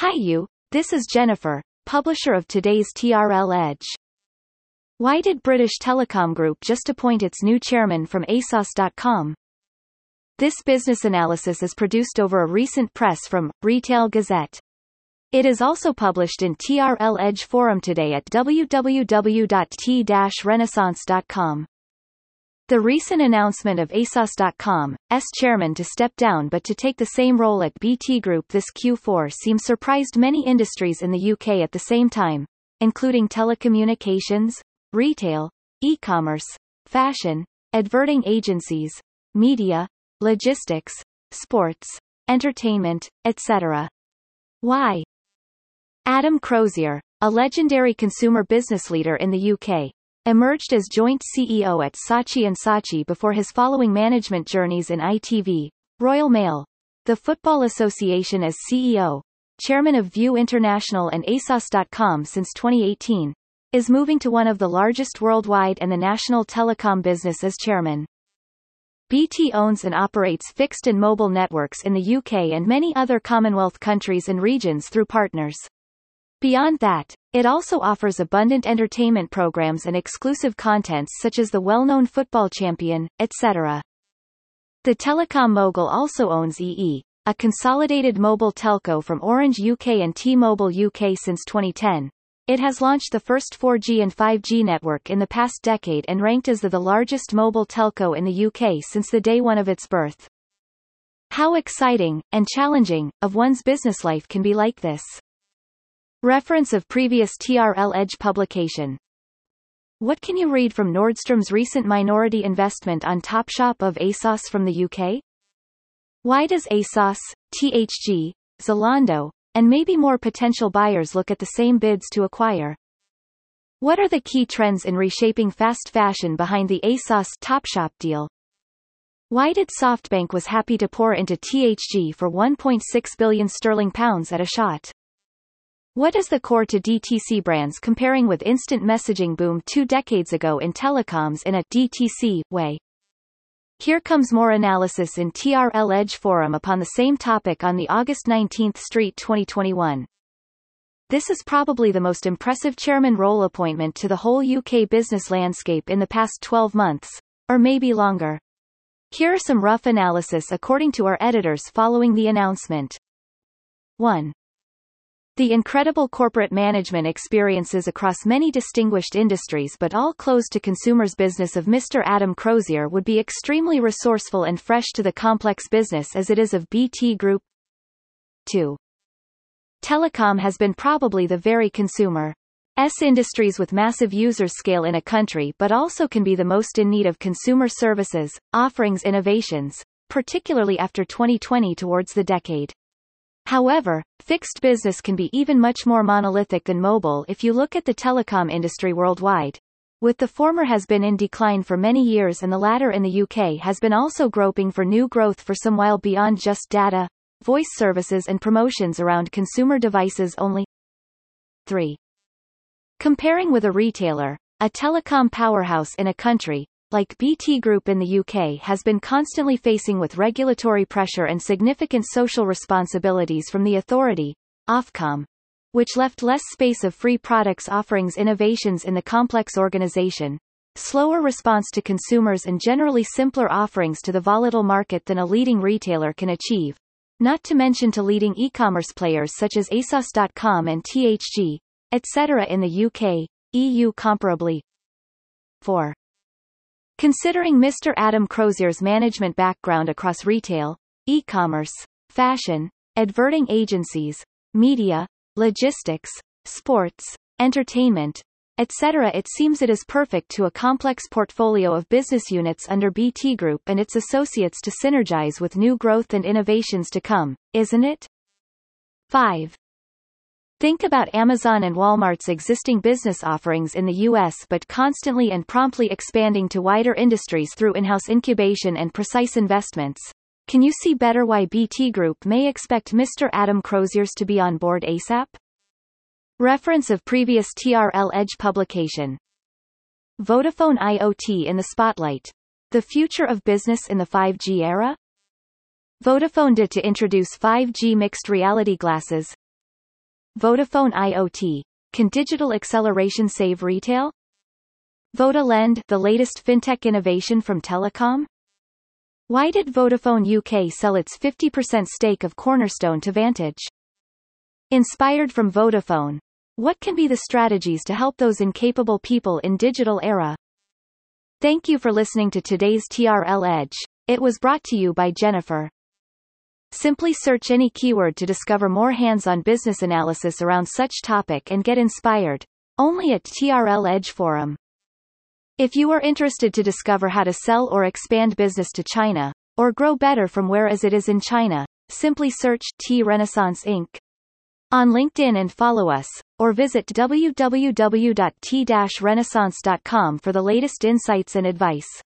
Hi you, this is Jennifer, publisher of today's TRL Edge. Why did British Telecom Group just appoint its new chairman from ASOS.com? This business analysis is produced over a recent press from Retail Gazette. It is also published in TRL Edge forum today at www.t-renaissance.com. The recent announcement of ASOS.com's chairman to step down but to take the same role at BT Group this Q4 seems surprised many industries in the UK at the same time, including telecommunications, retail, e-commerce, fashion, adverting agencies, media, logistics, sports, entertainment, etc. Why? Adam Crozier, a legendary consumer business leader in the UK, emerged as joint CEO at Saatchi & Saatchi before his following management journeys in ITV, Royal Mail, the Football Association as CEO, chairman of Vue International and ASOS.com since 2018, is moving to one of the largest worldwide and the national telecom business as chairman. BT owns and operates fixed and mobile networks in the UK and many other Commonwealth countries and regions through partners. Beyond that, it also offers abundant entertainment programs and exclusive contents such as the well-known football champion, etc. The telecom mogul also owns EE, a consolidated mobile telco from Orange UK and T-Mobile UK since 2010. It has launched the first 4G and 5G network in the past decade and ranked as the, the largest mobile telco in the UK since the day one of its birth. How exciting, and challenging, of one's business life can be like this. Reference of previous TRL Edge publication. What can you read from Nordstrom's recent minority investment on Topshop of ASOS from the UK? Why does ASOS, THG, Zalando, and maybe more potential buyers look at the same bids to acquire? What are the key trends in reshaping fast fashion behind the ASOS Topshop deal? Why did SoftBank was happy to pour into THG for 1.6 billion sterling pounds at a shot? What is the core to DTC brands comparing with instant messaging boom two decades ago in telecoms in a DTC way? Here comes more analysis in TRL Edge Forum upon the same topic on the August 19 Street 2021. This is probably the most impressive chairman role appointment to the whole UK business landscape in the past 12 months, or maybe longer. Here are some rough analysis according to our editors following the announcement. 1. The incredible corporate management experiences across many distinguished industries but all closed to consumers business of Mr. Adam Crozier would be extremely resourceful and fresh to the complex business as it is of BT Group. 2. Telecom has been probably the very consumer S industries with massive user scale in a country but also can be the most in need of consumer services, offerings innovations, particularly after 2020 towards the decade. However, fixed business can be even much more monolithic than mobile if you look at the telecom industry worldwide. With the former has been in decline for many years and the latter in the UK has been also groping for new growth for some while beyond just data, voice services and promotions around consumer devices only. 3. Comparing with a retailer, a telecom powerhouse in a country, like BT Group in the UK has been constantly facing with regulatory pressure and significant social responsibilities from the authority, Ofcom, which left less space of free products offerings innovations in the complex organization, slower response to consumers and generally simpler offerings to the volatile market than a leading retailer can achieve, not to mention to leading e-commerce players such as ASOS.com and THG, etc. in the UK, EU comparably. 4. Considering Mr. Adam Crozier's management background across retail, e-commerce, fashion, adverting agencies, media, logistics, sports, entertainment, etc. It seems it is perfect to a complex portfolio of business units under BT Group and its associates to synergize with new growth and innovations to come, isn't it? 5. Think about Amazon and Walmart's existing business offerings in the U.S. but constantly and promptly expanding to wider industries through in-house incubation and precise investments. Can you see better why BT Group may expect Mr. Adam Croziers to be on board ASAP? Reference of previous TRL Edge publication. Vodafone IoT in the spotlight. The future of business in the 5G era? Vodafone did to introduce 5G mixed reality glasses, Vodafone IoT. Can digital acceleration save retail? VodaLend, the latest fintech innovation from Telecom? Why did Vodafone UK sell its 50% stake of Cornerstone to Vantage? Inspired from Vodafone. What can be the strategies to help those incapable people in digital era? Thank you for listening to today's TRL Edge. It was brought to you by Jennifer. Simply search any keyword to discover more hands-on business analysis around such topic and get inspired. Only at TRL Edge Forum. If you are interested to discover how to sell or expand business to China, or grow better from where as it is in China, simply search T Renaissance Inc. on LinkedIn and follow us, or visit www.t-renaissance.com for the latest insights and advice.